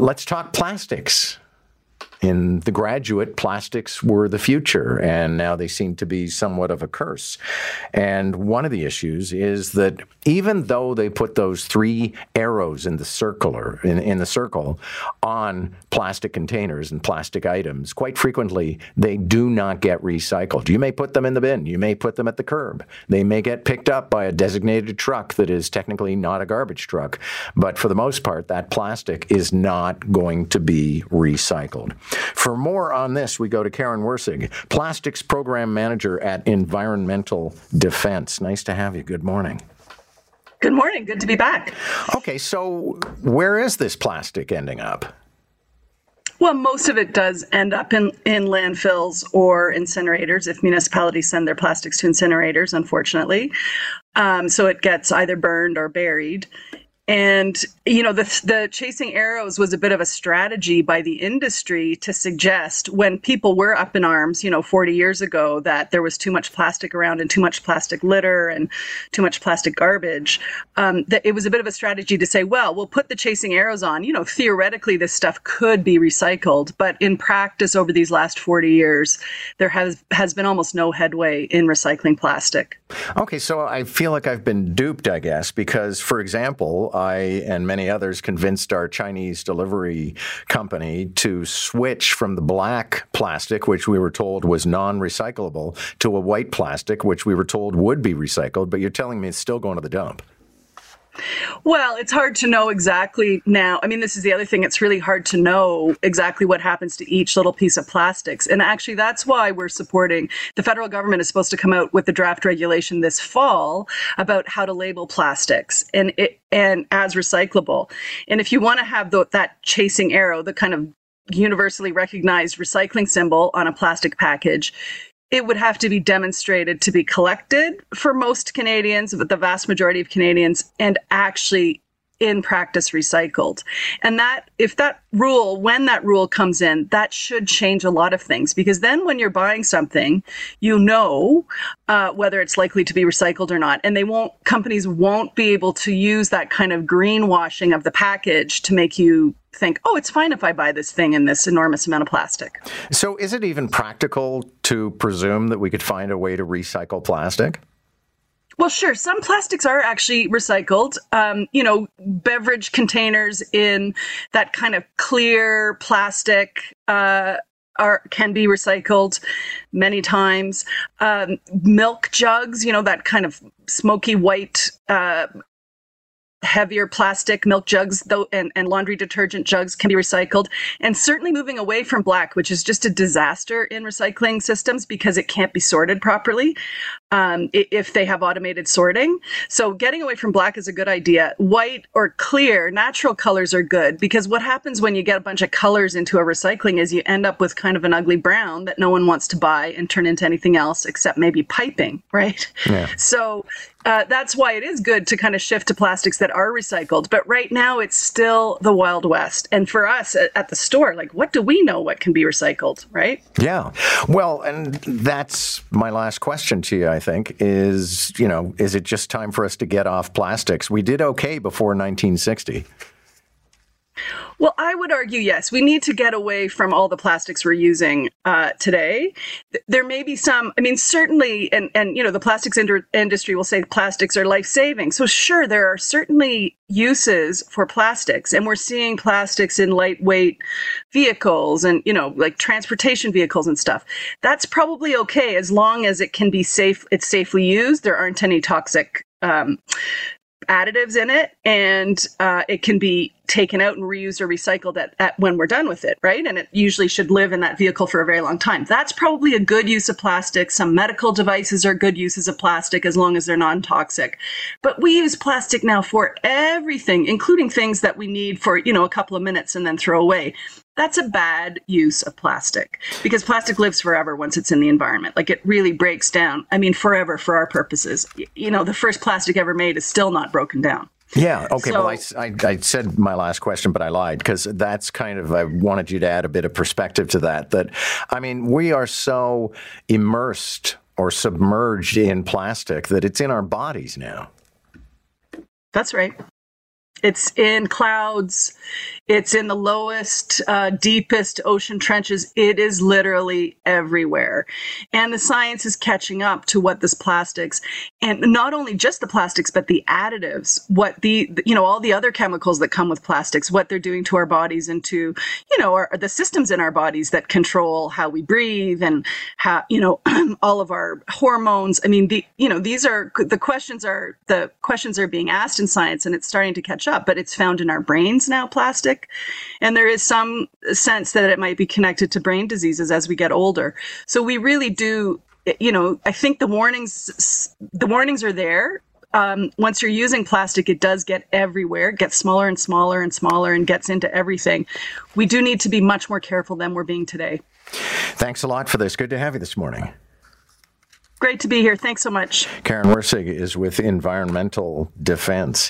Let's talk plastics in the graduate, plastics were the future, and now they seem to be somewhat of a curse. And one of the issues is that even though they put those three arrows in the circular in, in the circle on plastic containers and plastic items, quite frequently they do not get recycled. You may put them in the bin, you may put them at the curb. They may get picked up by a designated truck that is technically not a garbage truck, but for the most part, that plastic is not going to be recycled. For more on this, we go to Karen Wirsig, Plastics Program Manager at Environmental Defence. Nice to have you. Good morning. Good morning. Good to be back. Okay, so where is this plastic ending up? Well, most of it does end up in, in landfills or incinerators if municipalities send their plastics to incinerators, unfortunately. Um, so it gets either burned or buried and you know the the chasing arrows was a bit of a strategy by the industry to suggest when people were up in arms you know 40 years ago that there was too much plastic around and too much plastic litter and too much plastic garbage um, that it was a bit of a strategy to say well we'll put the chasing arrows on. You know theoretically this stuff could be recycled but in practice over these last 40 years there has has been almost no headway in recycling plastic. Okay so i feel like i've been duped i guess because for example I and many others convinced our Chinese delivery company to switch from the black plastic, which we were told was non recyclable, to a white plastic, which we were told would be recycled. But you're telling me it's still going to the dump. Well, it's hard to know exactly now. I mean, this is the other thing. It's really hard to know exactly what happens to each little piece of plastics. And actually, that's why we're supporting the federal government is supposed to come out with the draft regulation this fall about how to label plastics and it and as recyclable. And if you want to have the, that chasing arrow, the kind of universally recognized recycling symbol on a plastic package, it would have to be demonstrated to be collected for most Canadians, but the vast majority of Canadians, and actually in practice recycled. And that, if that rule, when that rule comes in, that should change a lot of things because then when you're buying something, you know uh, whether it's likely to be recycled or not. And they won't, companies won't be able to use that kind of greenwashing of the package to make you think, oh, it's fine if I buy this thing in this enormous amount of plastic. So, is it even practical to presume that we could find a way to recycle plastic? Well, sure. Some plastics are actually recycled. Um, you know, beverage containers in that kind of clear plastic uh, are can be recycled many times. Um, milk jugs, you know, that kind of smoky white uh, heavier plastic milk jugs though and, and laundry detergent jugs can be recycled and certainly moving away from black which is just a disaster in recycling systems because it can't be sorted properly um, if they have automated sorting so getting away from black is a good idea white or clear natural colors are good because what happens when you get a bunch of colors into a recycling is you end up with kind of an ugly brown that no one wants to buy and turn into anything else except maybe piping right yeah. so uh, that's why it is good to kind of shift to plastics that are recycled. But right now, it's still the Wild West. And for us at, at, the store, like, what do we know what can be recycled, right? Yeah. Well, and that's my last question to you, I think, is, you know, is it just time for us to get off plastics? We did okay before 1960. Well, I would argue yes. We need to get away from all the plastics we're using uh, today. There may be some. I mean, certainly, and and you know, the plastics industry will say plastics are life saving. So sure, there are certainly uses for plastics, and we're seeing plastics in lightweight vehicles and you know, like transportation vehicles and stuff. That's probably okay as long as it can be safe. It's safely used. There aren't any toxic um, additives in it and uh, it can be taken out and reused or recycled at, at, when we're done with it right? And it usually should live in that vehicle for a very long time. That's probably a good use of plastic. Some medical devices are good uses of plastic as long as they're non-toxic. But we use plastic now for everything including things that we need for you know a couple of minutes and then throw away that's a bad use of plastic because plastic lives forever once it's in the environment. Like it really breaks down. I mean, forever for our purposes. You know, the first plastic ever made is still not broken down. Yeah. Okay. So, well, I, I, I, said my last question, but I lied because that's kind of, I wanted you to add a bit of perspective to that. That, I mean, we are so immersed or submerged in plastic that it's in our bodies now. That's right it's in clouds, it's in the lowest, uh, deepest ocean trenches. It is literally everywhere. And the science is catching up to what this plastics, and not only just the plastics, but the additives, what the, you know, all the other chemicals that come with plastics, what they're doing to our bodies and to, you know, our, the systems in our bodies that control how we breathe and how, you know, all of our hormones. I mean, the, you know, these are the questions are, the questions are being asked in science and it's starting to catch up, but it's found in our brains now, plastic and there is some sense that it might be connected to brain diseases as we get older. So we really do, you know, I think the warnings, the warnings are there. Um, once you're using plastic, it does get everywhere, it gets smaller and smaller and smaller and gets into everything. We do need to be much more careful than we're being today. Thanks a lot for this. Good to have you this morning. Great to be here. Thanks so much. Karen Wirsig is with Environmental Defence.